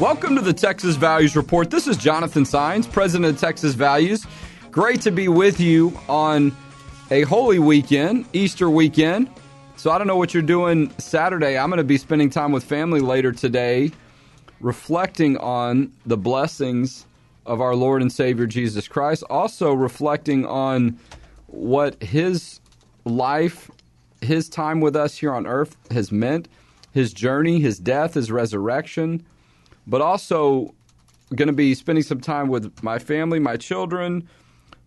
Welcome to the Texas Values Report. This is Jonathan Saenz, President of Texas Values. Great to be with you on a holy weekend, Easter weekend. So I don't know what you're doing Saturday. I'm going to be spending time with family later today, reflecting on the blessings of our Lord and Savior Jesus Christ, also reflecting on what his life, his time with us here on earth has meant, his journey, his death, his resurrection but also going to be spending some time with my family, my children,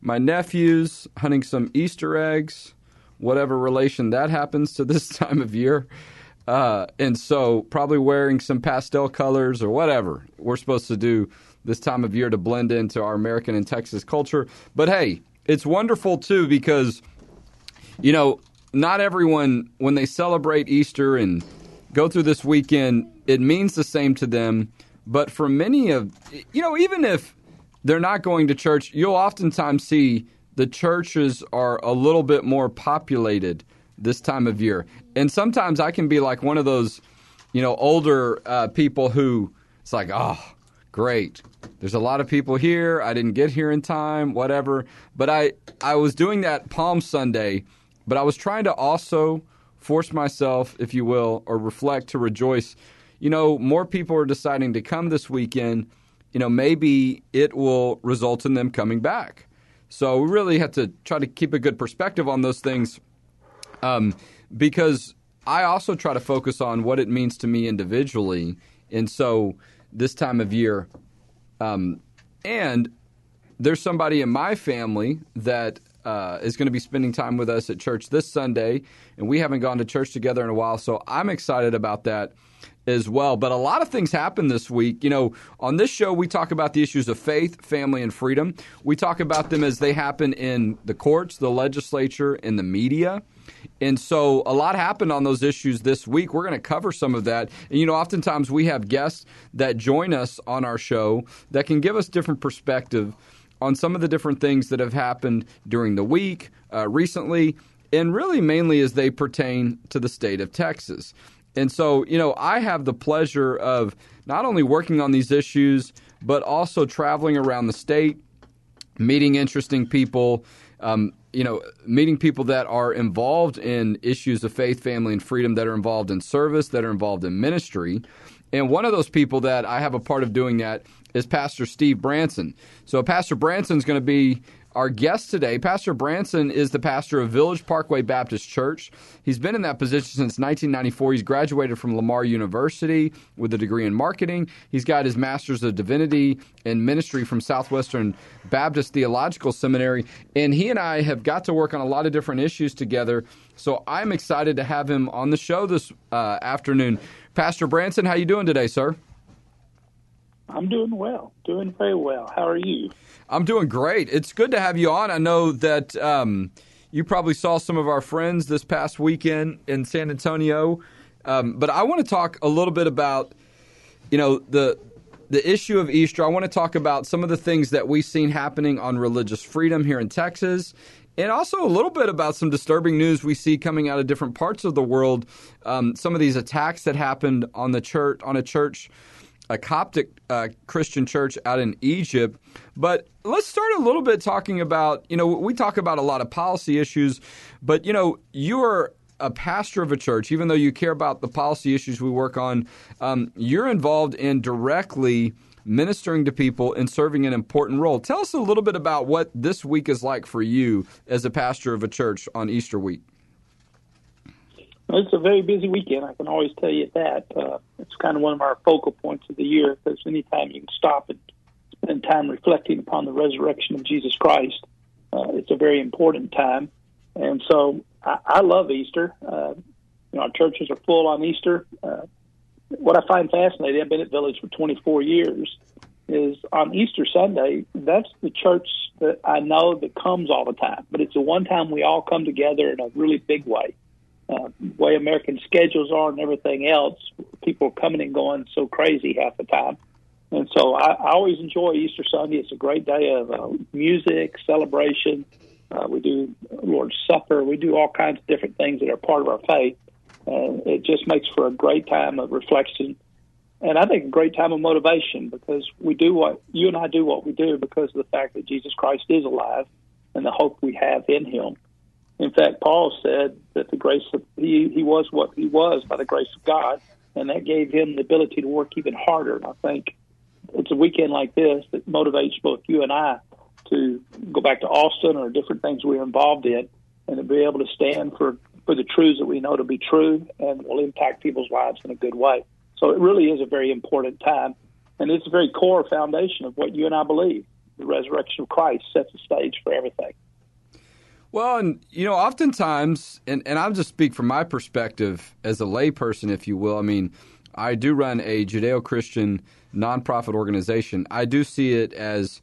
my nephews, hunting some Easter eggs, whatever relation that happens to this time of year. Uh, and so, probably wearing some pastel colors or whatever we're supposed to do this time of year to blend into our American and Texas culture. But hey, it's wonderful too because, you know, not everyone, when they celebrate Easter and go through this weekend, it means the same to them. But for many of, you know, even if they're not going to church, you'll oftentimes see the churches are a little bit more populated this time of year. And sometimes I can be like one of those, you know, older uh, people who it's like, oh, great. There's a lot of people here. I didn't get here in time, whatever. But I, I was doing that Palm Sunday, but I was trying to also force myself, if you will, or reflect to rejoice you know, more people are deciding to come this weekend, you know, maybe it will result in them coming back. So we really have to try to keep a good perspective on those things um, because I also try to focus on what it means to me individually. And so this time of year, um, and there's somebody in my family that uh, is going to be spending time with us at church this Sunday, and we haven't gone to church together in a while. So I'm excited about that as well. But a lot of things happen this week. You know, on this show, we talk about the issues of faith, family, and freedom. We talk about them as they happen in the courts, the legislature, and the media. And so a lot happened on those issues this week. We're going to cover some of that. And, you know, oftentimes we have guests that join us on our show that can give us different perspective on some of the different things that have happened during the week, uh, recently, and really mainly as they pertain to the state of Texas. And so, you know, I have the pleasure of not only working on these issues, but also traveling around the state, meeting interesting people, um, you know, meeting people that are involved in issues of faith, family, and freedom, that are involved in service, that are involved in ministry. And one of those people that I have a part of doing that is Pastor Steve Branson. So Pastor Branson is going to be our guest today, Pastor Branson, is the pastor of Village Parkway Baptist Church. He's been in that position since 1994. He's graduated from Lamar University with a degree in marketing. He's got his master's of divinity and ministry from Southwestern Baptist Theological Seminary. And he and I have got to work on a lot of different issues together. So I'm excited to have him on the show this uh, afternoon. Pastor Branson, how you doing today, sir? I'm doing well, doing very well. How are you? I'm doing great. It's good to have you on. I know that um, you probably saw some of our friends this past weekend in San Antonio, um, but I want to talk a little bit about, you know, the the issue of Easter. I want to talk about some of the things that we've seen happening on religious freedom here in Texas, and also a little bit about some disturbing news we see coming out of different parts of the world. Um, some of these attacks that happened on the church on a church a Coptic uh, Christian church out in Egypt. But let's start a little bit talking about, you know, we talk about a lot of policy issues, but, you know, you are a pastor of a church, even though you care about the policy issues we work on, um, you're involved in directly ministering to people and serving an important role. Tell us a little bit about what this week is like for you as a pastor of a church on Easter week. It's a very busy weekend. I can always tell you that. Uh, it's kind of one of our focal points of the year because anytime you can stop and spend time reflecting upon the resurrection of Jesus Christ, uh, it's a very important time. And so I, I love Easter. Uh, you know, our churches are full on Easter. Uh, what I find fascinating, I've been at Village for 24 years, is on Easter Sunday, that's the church that I know that comes all the time. But it's the one time we all come together in a really big way uh, way American schedules are and everything else, people are coming and going so crazy half the time. And so I, I always enjoy Easter Sunday. It's a great day of uh, music, celebration. Uh, we do Lord's Supper. We do all kinds of different things that are part of our faith. And it just makes for a great time of reflection. And I think a great time of motivation because we do what you and I do what we do because of the fact that Jesus Christ is alive and the hope we have in Him. In fact, Paul said that the grace of he, he was what he was by the grace of God, and that gave him the ability to work even harder. And I think it's a weekend like this that motivates both you and I to go back to Austin or different things we're involved in, and to be able to stand for for the truths that we know to be true and will impact people's lives in a good way. So it really is a very important time, and it's a very core foundation of what you and I believe. The resurrection of Christ sets the stage for everything. Well, and you know, oftentimes, and, and I'll just speak from my perspective as a layperson, if you will. I mean, I do run a Judeo Christian nonprofit organization. I do see it as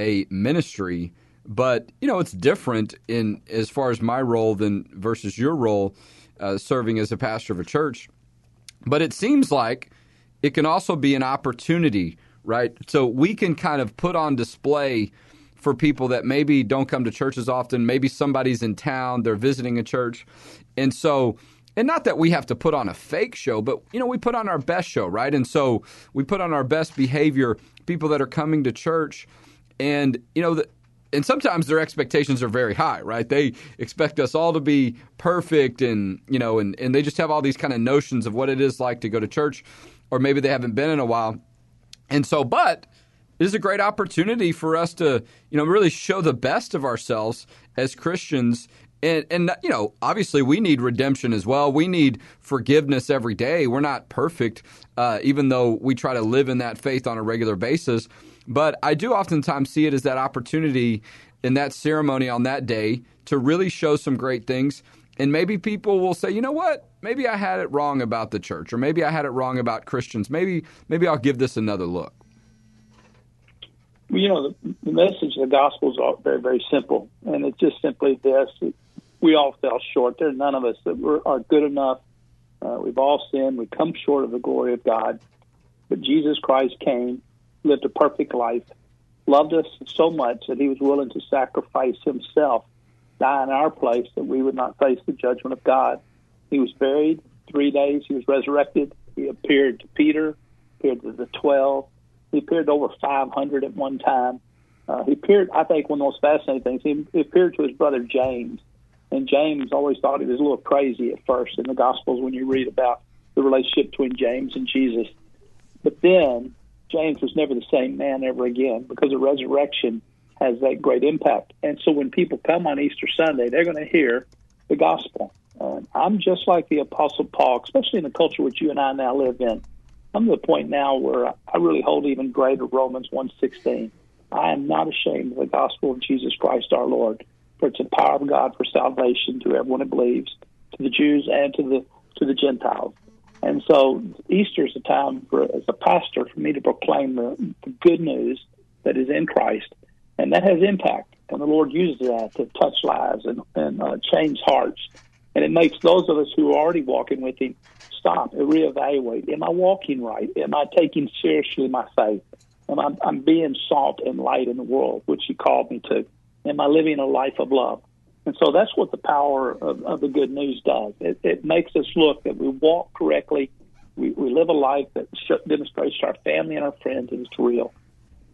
a ministry, but you know, it's different in as far as my role than versus your role uh, serving as a pastor of a church. But it seems like it can also be an opportunity, right? So we can kind of put on display for people that maybe don't come to church as often. Maybe somebody's in town, they're visiting a church. And so, and not that we have to put on a fake show, but you know, we put on our best show, right? And so we put on our best behavior, people that are coming to church. And, you know, the, and sometimes their expectations are very high, right? They expect us all to be perfect and, you know, and, and they just have all these kind of notions of what it is like to go to church, or maybe they haven't been in a while. And so, but it is a great opportunity for us to, you know, really show the best of ourselves as Christians. And, and you know, obviously, we need redemption as well. We need forgiveness every day. We're not perfect, uh, even though we try to live in that faith on a regular basis. But I do oftentimes see it as that opportunity in that ceremony on that day to really show some great things. And maybe people will say, you know what? Maybe I had it wrong about the church, or maybe I had it wrong about Christians. Maybe, maybe I'll give this another look you know, the, the message of the gospel is very, very simple, and it's just simply this: we all fell short. There are none of us that were, are good enough. Uh, we've all sinned. We come short of the glory of God. But Jesus Christ came, lived a perfect life, loved us so much that He was willing to sacrifice Himself, die in our place, that we would not face the judgment of God. He was buried. Three days, He was resurrected. He appeared to Peter, appeared to the twelve he appeared over 500 at one time. Uh, he appeared, I think, one of the most fascinating things. He, he appeared to his brother James, and James always thought he was a little crazy at first in the Gospels when you read about the relationship between James and Jesus. But then James was never the same man ever again because the resurrection has that great impact. And so when people come on Easter Sunday, they're going to hear the gospel. Uh, I'm just like the Apostle Paul, especially in the culture which you and I now live in. I'm to the point now where I really hold even greater Romans 1:16. I am not ashamed of the gospel of Jesus Christ our Lord, for it's the power of God for salvation to everyone who believes, to the Jews and to the to the Gentiles. And so Easter is a time for as a pastor for me to proclaim the, the good news that is in Christ, and that has impact. And the Lord uses that to touch lives and, and uh, change hearts. And it makes those of us who are already walking with Him stop and reevaluate. Am I walking right? Am I taking seriously my faith? Am I I'm being salt and light in the world, which He called me to? Am I living a life of love? And so that's what the power of, of the good news does. It, it makes us look that we walk correctly. We, we live a life that demonstrates to our family and our friends that it's real.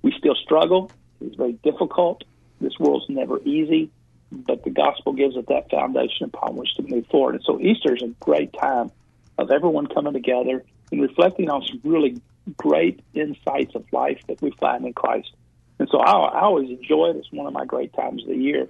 We still struggle. It's very difficult. This world's never easy, but the gospel gives us that foundation upon which to move forward. And so Easter is a great time of everyone coming together and reflecting on some really great insights of life that we find in Christ. And so I, I always enjoy it. It's one of my great times of the year.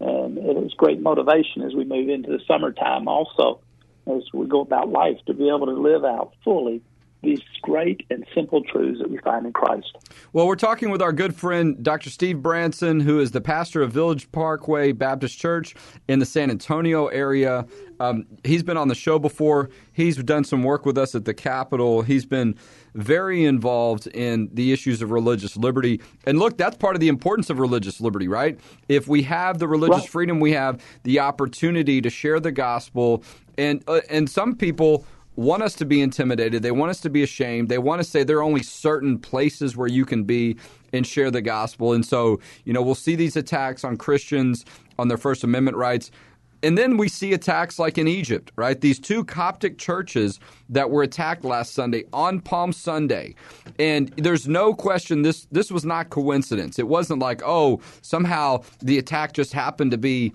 And it is great motivation as we move into the summertime also, as we go about life, to be able to live out fully these great and simple truths that we find in Christ. Well, we're talking with our good friend Dr. Steve Branson, who is the pastor of Village Parkway Baptist Church in the San Antonio area. Um, he's been on the show before. He's done some work with us at the Capitol. He's been very involved in the issues of religious liberty. And look, that's part of the importance of religious liberty, right? If we have the religious right. freedom, we have the opportunity to share the gospel. And uh, and some people want us to be intimidated. They want us to be ashamed. They want to say there are only certain places where you can be and share the gospel. And so, you know, we'll see these attacks on Christians on their First Amendment rights. And then we see attacks like in Egypt, right? These two Coptic churches that were attacked last Sunday on Palm Sunday. And there's no question this this was not coincidence. It wasn't like, oh, somehow the attack just happened to be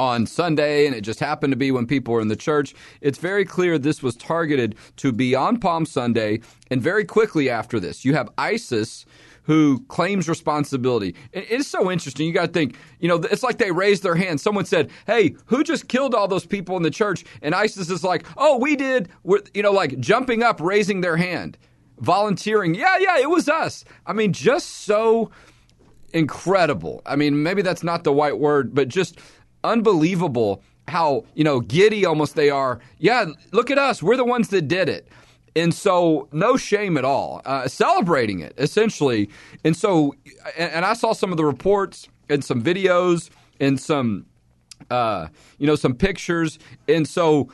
on Sunday and it just happened to be when people were in the church. It's very clear this was targeted to be on Palm Sunday and very quickly after this. You have ISIS who claims responsibility. It's so interesting. You got to think, you know, it's like they raised their hand. Someone said, "Hey, who just killed all those people in the church?" And ISIS is like, "Oh, we did." We're, you know, like jumping up, raising their hand, volunteering. Yeah, yeah, it was us. I mean, just so incredible. I mean, maybe that's not the right word, but just unbelievable how you know giddy almost they are. Yeah, look at us. We're the ones that did it. And so, no shame at all, uh, celebrating it essentially. And so, and, and, I saw some of the reports and some videos and some, uh, you know, some pictures. And so,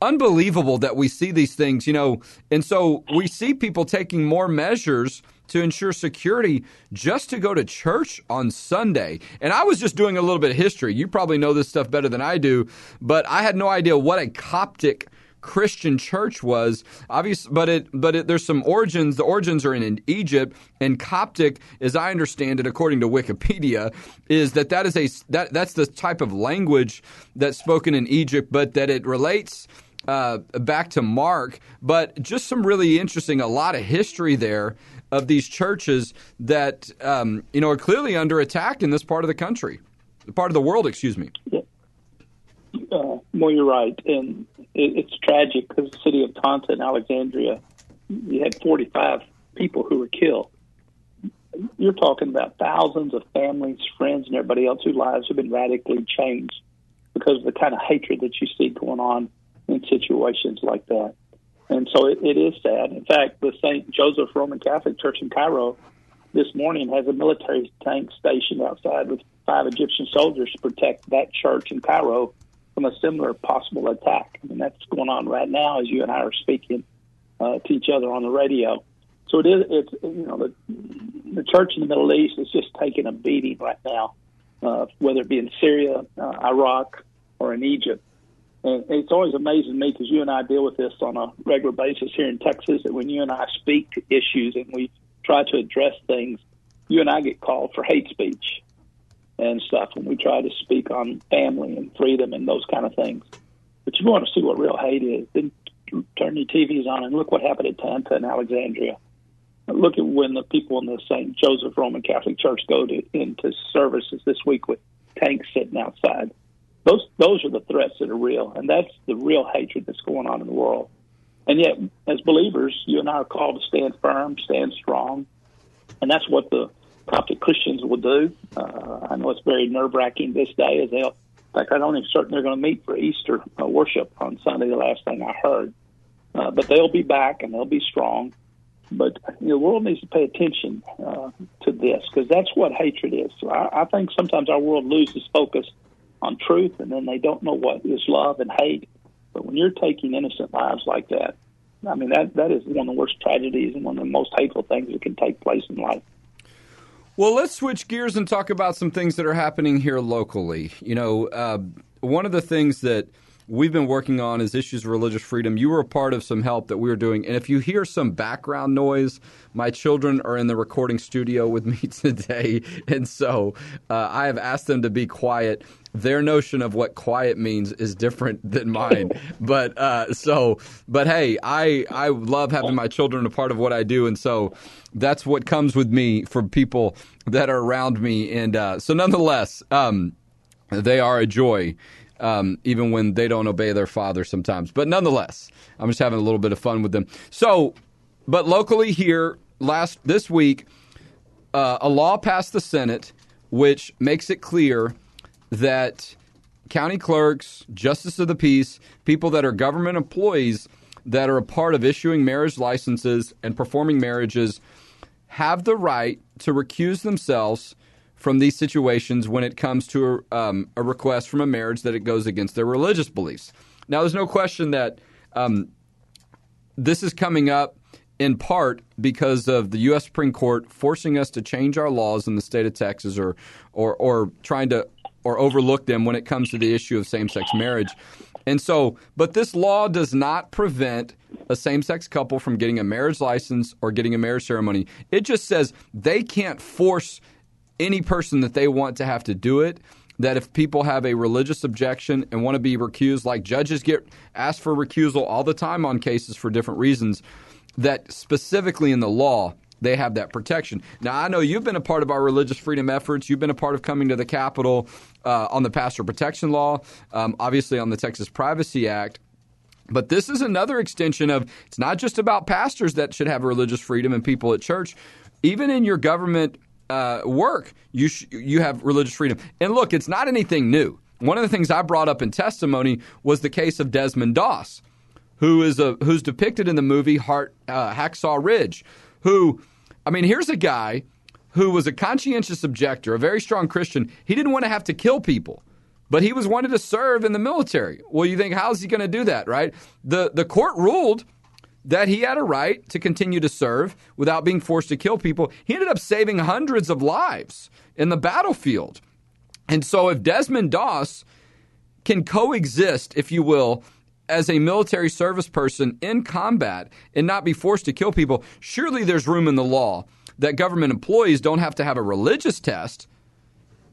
unbelievable that we see these things, you know. And so, we see people taking more measures to ensure security just to go to church on Sunday. And I was just doing a little bit of history. You probably know this stuff better than I do, but I had no idea what a Coptic Christian church was. Obvious, but it but it, there's some origins. The origins are in, in Egypt and Coptic, as I understand it, according to Wikipedia, is that that is a that that's the type of language that's spoken in Egypt, but that it relates. Uh, back to Mark, but just some really interesting, a lot of history there of these churches that um, you know are clearly under attack in this part of the country, part of the world. Excuse me. Yeah. Uh, well, you're right, and it, it's tragic because the city of Tanta in Alexandria, you had 45 people who were killed. You're talking about thousands of families, friends, and everybody else whose lives have been radically changed because of the kind of hatred that you see going on in situations like that. And so it, it is sad. In fact, the St. Joseph Roman Catholic Church in Cairo this morning has a military tank stationed outside with five Egyptian soldiers to protect that church in Cairo from a similar possible attack. I mean, that's going on right now as you and I are speaking uh, to each other on the radio. So it is. It's you know the the church in the Middle East is just taking a beating right now, uh, whether it be in Syria, uh, Iraq, or in Egypt. And it's always amazing me because you and I deal with this on a regular basis here in Texas. That when you and I speak to issues and we try to address things, you and I get called for hate speech and stuff when we try to speak on family and freedom and those kind of things. But you want to see what real hate is, then turn your TVs on and look what happened at Tanta and Alexandria. Look at when the people in the St. Joseph Roman Catholic Church go to, into services this week with tanks sitting outside. Those those are the threats that are real, and that's the real hatred that's going on in the world. And yet, as believers, you and I are called to stand firm, stand strong, and that's what the Coptic Christians will do. Uh, I know it's very nerve wracking this day as they'll. In fact, I don't even certain they're going to meet for Easter uh, worship on Sunday. The last thing I heard, uh, but they'll be back and they'll be strong. But you know, the world needs to pay attention uh, to this because that's what hatred is. So I, I think sometimes our world loses focus on truth, and then they don't know what is love and hate. But when you're taking innocent lives like that, I mean that that is one of the worst tragedies and one of the most hateful things that can take place in life. Well, let's switch gears and talk about some things that are happening here locally. You know, uh, one of the things that we've been working on is issues of religious freedom. You were a part of some help that we were doing. And if you hear some background noise, my children are in the recording studio with me today. And so uh, I have asked them to be quiet. Their notion of what quiet means is different than mine. but uh, so, but hey, I, I love having my children a part of what I do. And so that's what comes with me from people that are around me. And uh, so, nonetheless, um, they are a joy um, even when they don't obey their father sometimes. But nonetheless, I'm just having a little bit of fun with them. So, but locally here, last this week, uh, a law passed the Senate which makes it clear that county clerks, justice of the peace, people that are government employees that are a part of issuing marriage licenses and performing marriages have the right to recuse themselves from these situations when it comes to a, um, a request from a marriage that it goes against their religious beliefs. Now, there's no question that um, this is coming up in part because of the U.S. Supreme Court forcing us to change our laws in the state of Texas, or or, or trying to or overlook them when it comes to the issue of same-sex marriage. And so, but this law does not prevent a same sex couple from getting a marriage license or getting a marriage ceremony. It just says they can't force any person that they want to have to do it. That if people have a religious objection and want to be recused, like judges get asked for recusal all the time on cases for different reasons, that specifically in the law, they have that protection. Now, I know you've been a part of our religious freedom efforts. You've been a part of coming to the Capitol uh, on the pastor protection law, um, obviously on the Texas Privacy Act. But this is another extension of it's not just about pastors that should have religious freedom and people at church. Even in your government uh, work, you sh- you have religious freedom. And look, it's not anything new. One of the things I brought up in testimony was the case of Desmond Doss, who is a who's depicted in the movie Heart uh, Hacksaw Ridge. Who, I mean, here's a guy who was a conscientious objector, a very strong Christian. He didn't want to have to kill people but he was wanted to serve in the military. Well, you think how's he going to do that, right? The the court ruled that he had a right to continue to serve without being forced to kill people. He ended up saving hundreds of lives in the battlefield. And so if Desmond Doss can coexist, if you will, as a military service person in combat and not be forced to kill people, surely there's room in the law that government employees don't have to have a religious test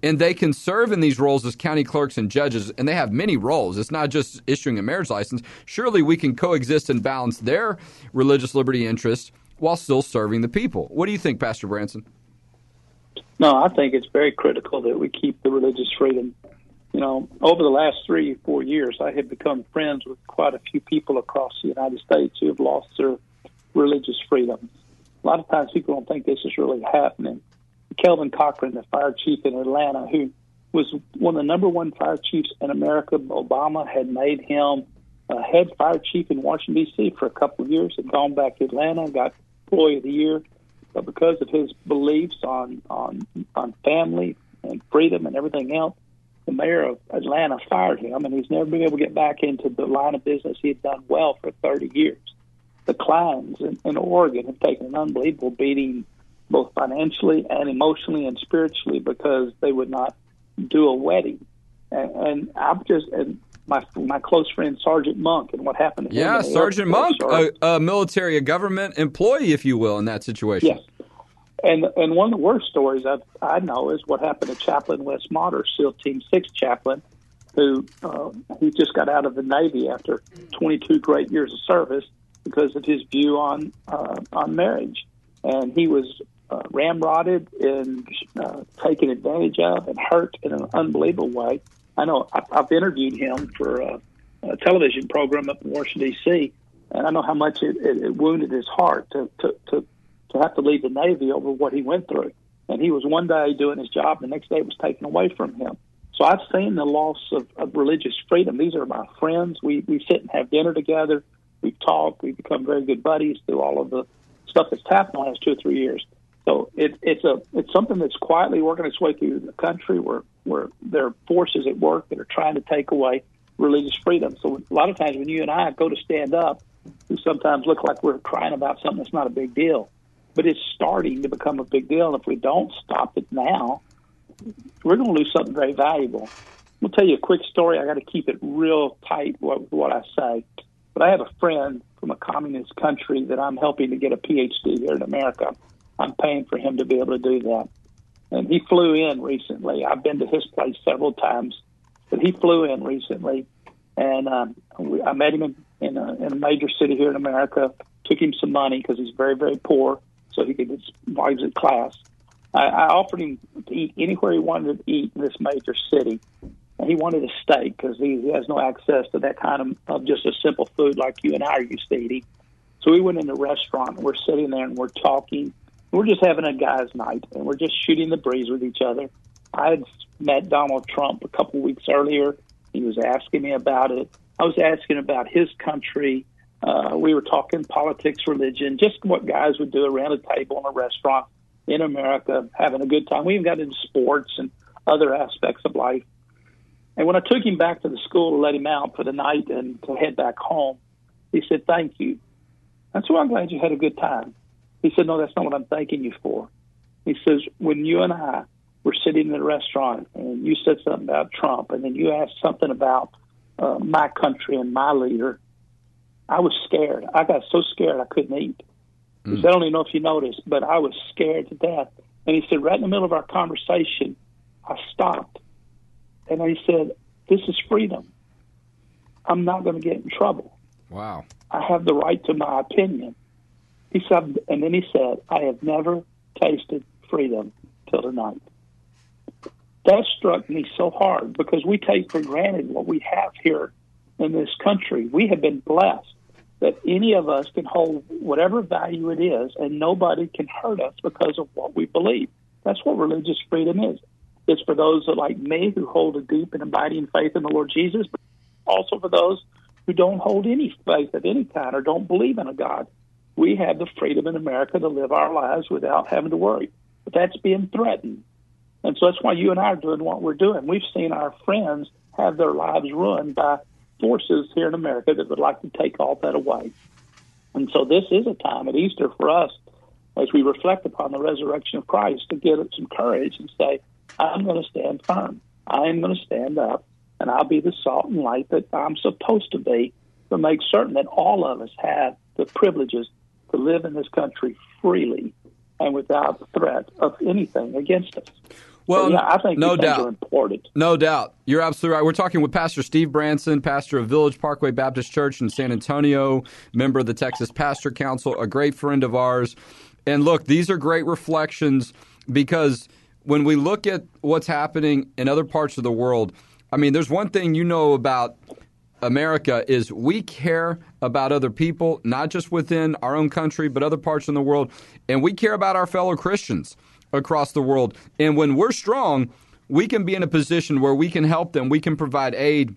and they can serve in these roles as county clerks and judges, and they have many roles. It's not just issuing a marriage license. Surely we can coexist and balance their religious liberty interests while still serving the people. What do you think, Pastor Branson? No, I think it's very critical that we keep the religious freedom. You know, over the last three, four years, I have become friends with quite a few people across the United States who have lost their religious freedom. A lot of times people don't think this is really happening. Kelvin Cochran, the fire chief in Atlanta, who was one of the number one fire chiefs in America. Obama had made him a head fire chief in Washington D.C. for a couple of years. Had gone back to Atlanta, got Employee of the Year, but because of his beliefs on on on family and freedom and everything else, the mayor of Atlanta fired him, and he's never been able to get back into the line of business he had done well for 30 years. The Kleins in, in Oregon have taken an unbelievable beating both financially and emotionally and spiritually because they would not do a wedding. And, and I'm just and my my close friend Sergeant Monk and what happened to him. Yeah, Sergeant Monk, a, a, military, a government employee, if you will, in that situation. Yes. And and one of the worst stories I I know is what happened to Chaplain Wes Modder, SEAL Team Six chaplain, who uh, he just got out of the Navy after 22 great years of service because of his view on uh, on marriage, and he was uh, ramrodded and uh, taken advantage of and hurt in an unbelievable way. I know I've, I've interviewed him for a, a television program up in Washington D.C., and I know how much it, it, it wounded his heart to, to to to have to leave the Navy over what he went through. And he was one day doing his job, the next day it was taken away from him. So I've seen the loss of, of religious freedom. These are my friends. We we sit and have dinner together. We've talked. We've become very good buddies through all of the stuff that's happened the last two or three years. So it, it's a it's something that's quietly working its way through the country, where where there are forces at work that are trying to take away religious freedom. So a lot of times when you and I go to stand up, we sometimes look like we're crying about something that's not a big deal, but it's starting to become a big deal. And if we don't stop it now, we're going to lose something very valuable. I'll tell you a quick story. I got to keep it real tight with what I say. But I have a friend from a communist country that I'm helping to get a PhD here in America. I'm paying for him to be able to do that. And he flew in recently. I've been to his place several times, but he flew in recently, and um, we, I met him in, in, a, in a major city here in America. Took him some money because he's very, very poor, so he could get while he class. I, I offered him to eat anywhere he wanted to eat in this major city, and he wanted a steak because he, he has no access to that kind of, of just a simple food like you and I are used to eating. So we went in the restaurant and we're sitting there and we're talking we're just having a guys' night, and we're just shooting the breeze with each other. I had met Donald Trump a couple weeks earlier. He was asking me about it. I was asking about his country. Uh, we were talking politics, religion, just what guys would do around a table in a restaurant in America, having a good time. We even got into sports and other aspects of life. And when I took him back to the school to let him out for the night and to head back home, he said, Thank you. That's why I'm glad you had a good time. He said, No, that's not what I'm thanking you for. He says, When you and I were sitting in a restaurant and you said something about Trump and then you asked something about uh, my country and my leader, I was scared. I got so scared I couldn't eat. Mm. He said, I don't even know if you noticed, but I was scared to death. And he said, right in the middle of our conversation, I stopped. And he said, This is freedom. I'm not going to get in trouble. Wow. I have the right to my opinion. He said, and then he said, I have never tasted freedom till tonight. That struck me so hard because we take for granted what we have here in this country. We have been blessed that any of us can hold whatever value it is and nobody can hurt us because of what we believe. That's what religious freedom is. It's for those that, like me who hold a deep and abiding faith in the Lord Jesus, but also for those who don't hold any faith of any kind or don't believe in a God. We have the freedom in America to live our lives without having to worry. But that's being threatened. And so that's why you and I are doing what we're doing. We've seen our friends have their lives ruined by forces here in America that would like to take all that away. And so this is a time at Easter for us as we reflect upon the resurrection of Christ to get some courage and say, I'm going to stand firm. I am going to stand up and I'll be the salt and light that I'm supposed to be to make certain that all of us have the privileges to live in this country freely and without threat of anything against us. Well, so, yeah, I think no doubt. important. No doubt. You're absolutely right. We're talking with Pastor Steve Branson, pastor of Village Parkway Baptist Church in San Antonio, member of the Texas Pastor Council, a great friend of ours. And look, these are great reflections because when we look at what's happening in other parts of the world, I mean, there's one thing you know about America is we care about other people, not just within our own country, but other parts of the world, and we care about our fellow Christians across the world. And when we're strong, we can be in a position where we can help them, we can provide aid,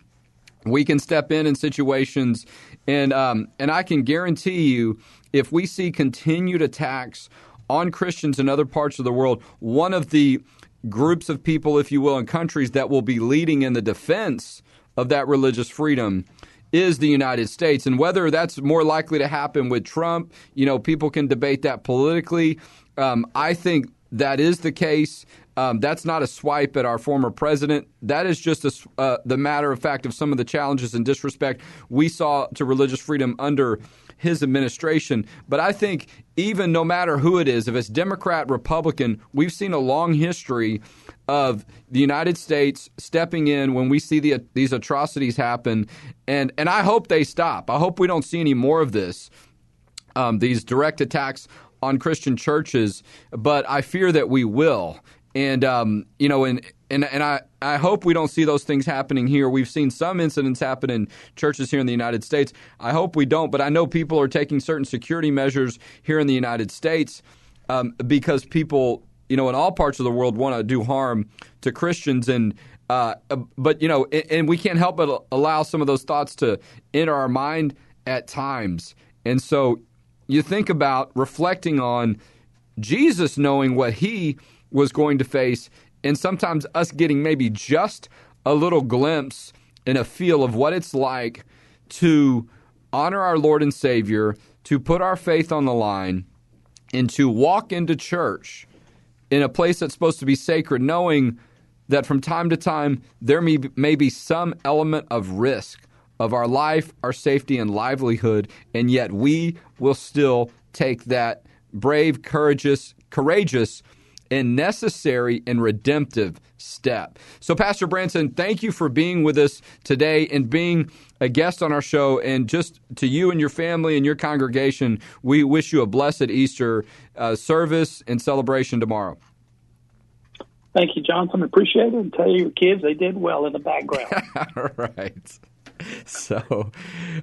we can step in in situations, and um, and I can guarantee you, if we see continued attacks on Christians in other parts of the world, one of the groups of people, if you will, in countries that will be leading in the defense of that religious freedom is the United States. And whether that's more likely to happen with Trump, you know, people can debate that politically. Um, I think that is the case. Um, that's not a swipe at our former president. That is just a, uh, the matter of fact of some of the challenges and disrespect we saw to religious freedom under his administration. But I think even no matter who it is, if it's Democrat, Republican, we've seen a long history of the United States stepping in when we see the, these atrocities happen, and and I hope they stop. I hope we don't see any more of this. Um, these direct attacks on Christian churches, but I fear that we will. And um, you know, and and and I, I hope we don't see those things happening here. We've seen some incidents happen in churches here in the United States. I hope we don't, but I know people are taking certain security measures here in the United States um, because people, you know, in all parts of the world want to do harm to Christians and. Uh, but you know, and, and we can't help but allow some of those thoughts to enter our mind at times. And so, you think about reflecting on Jesus knowing what he was going to face and sometimes us getting maybe just a little glimpse and a feel of what it's like to honor our Lord and Savior, to put our faith on the line, and to walk into church in a place that's supposed to be sacred, knowing that from time to time there may, be some element of risk of our life, our safety, and livelihood, and yet we will still take that brave, courageous, courageous and necessary and redemptive step. So, Pastor Branson, thank you for being with us today and being a guest on our show. And just to you and your family and your congregation, we wish you a blessed Easter uh, service and celebration tomorrow. Thank you, Johnson. Appreciate it. And tell your kids they did well in the background. All right. so,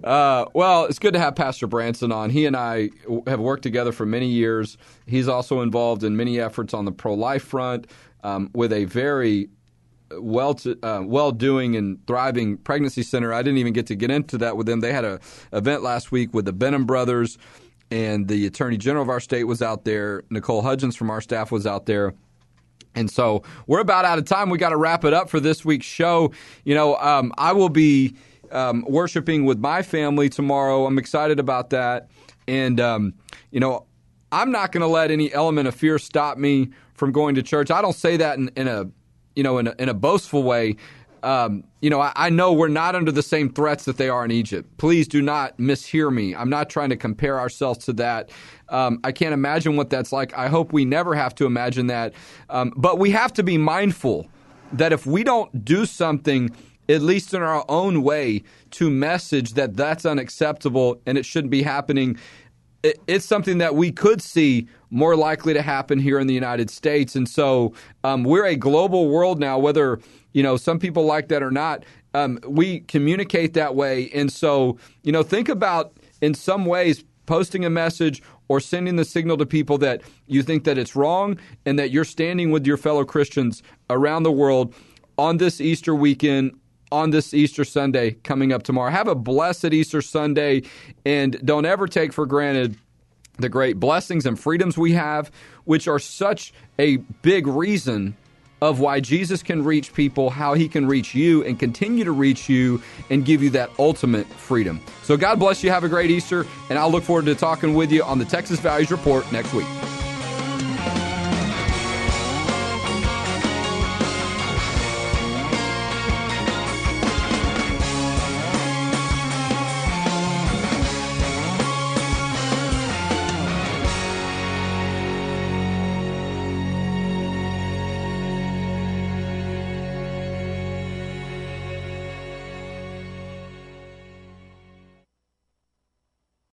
uh, well, it's good to have Pastor Branson on. He and I have worked together for many years. He's also involved in many efforts on the pro life front um, with a very well to, uh, well doing and thriving pregnancy center. I didn't even get to get into that with them. They had a event last week with the Benham brothers, and the Attorney General of our state was out there. Nicole Hudgens from our staff was out there. And so we're about out of time. We got to wrap it up for this week's show. You know, um, I will be um, worshiping with my family tomorrow. I'm excited about that. And, um, you know, I'm not going to let any element of fear stop me from going to church. I don't say that in, in a, you know, in a, in a boastful way. Um, you know, I, I, know we're not under the same threats that they are in Egypt. Please do not mishear me. I'm not trying to compare ourselves to that. Um, I can't imagine what that's like. I hope we never have to imagine that. Um, but we have to be mindful that if we don't do something, at least in our own way, to message that that's unacceptable and it shouldn't be happening, it's something that we could see more likely to happen here in the United States. And so um, we're a global world now, whether you know some people like that or not. Um, we communicate that way, and so you know, think about in some ways posting a message or sending the signal to people that you think that it's wrong and that you're standing with your fellow Christians around the world on this Easter weekend on this Easter Sunday coming up tomorrow. Have a blessed Easter Sunday and don't ever take for granted the great blessings and freedoms we have, which are such a big reason of why Jesus can reach people, how he can reach you and continue to reach you and give you that ultimate freedom. So God bless you. Have a great Easter, and I'll look forward to talking with you on the Texas Values Report next week.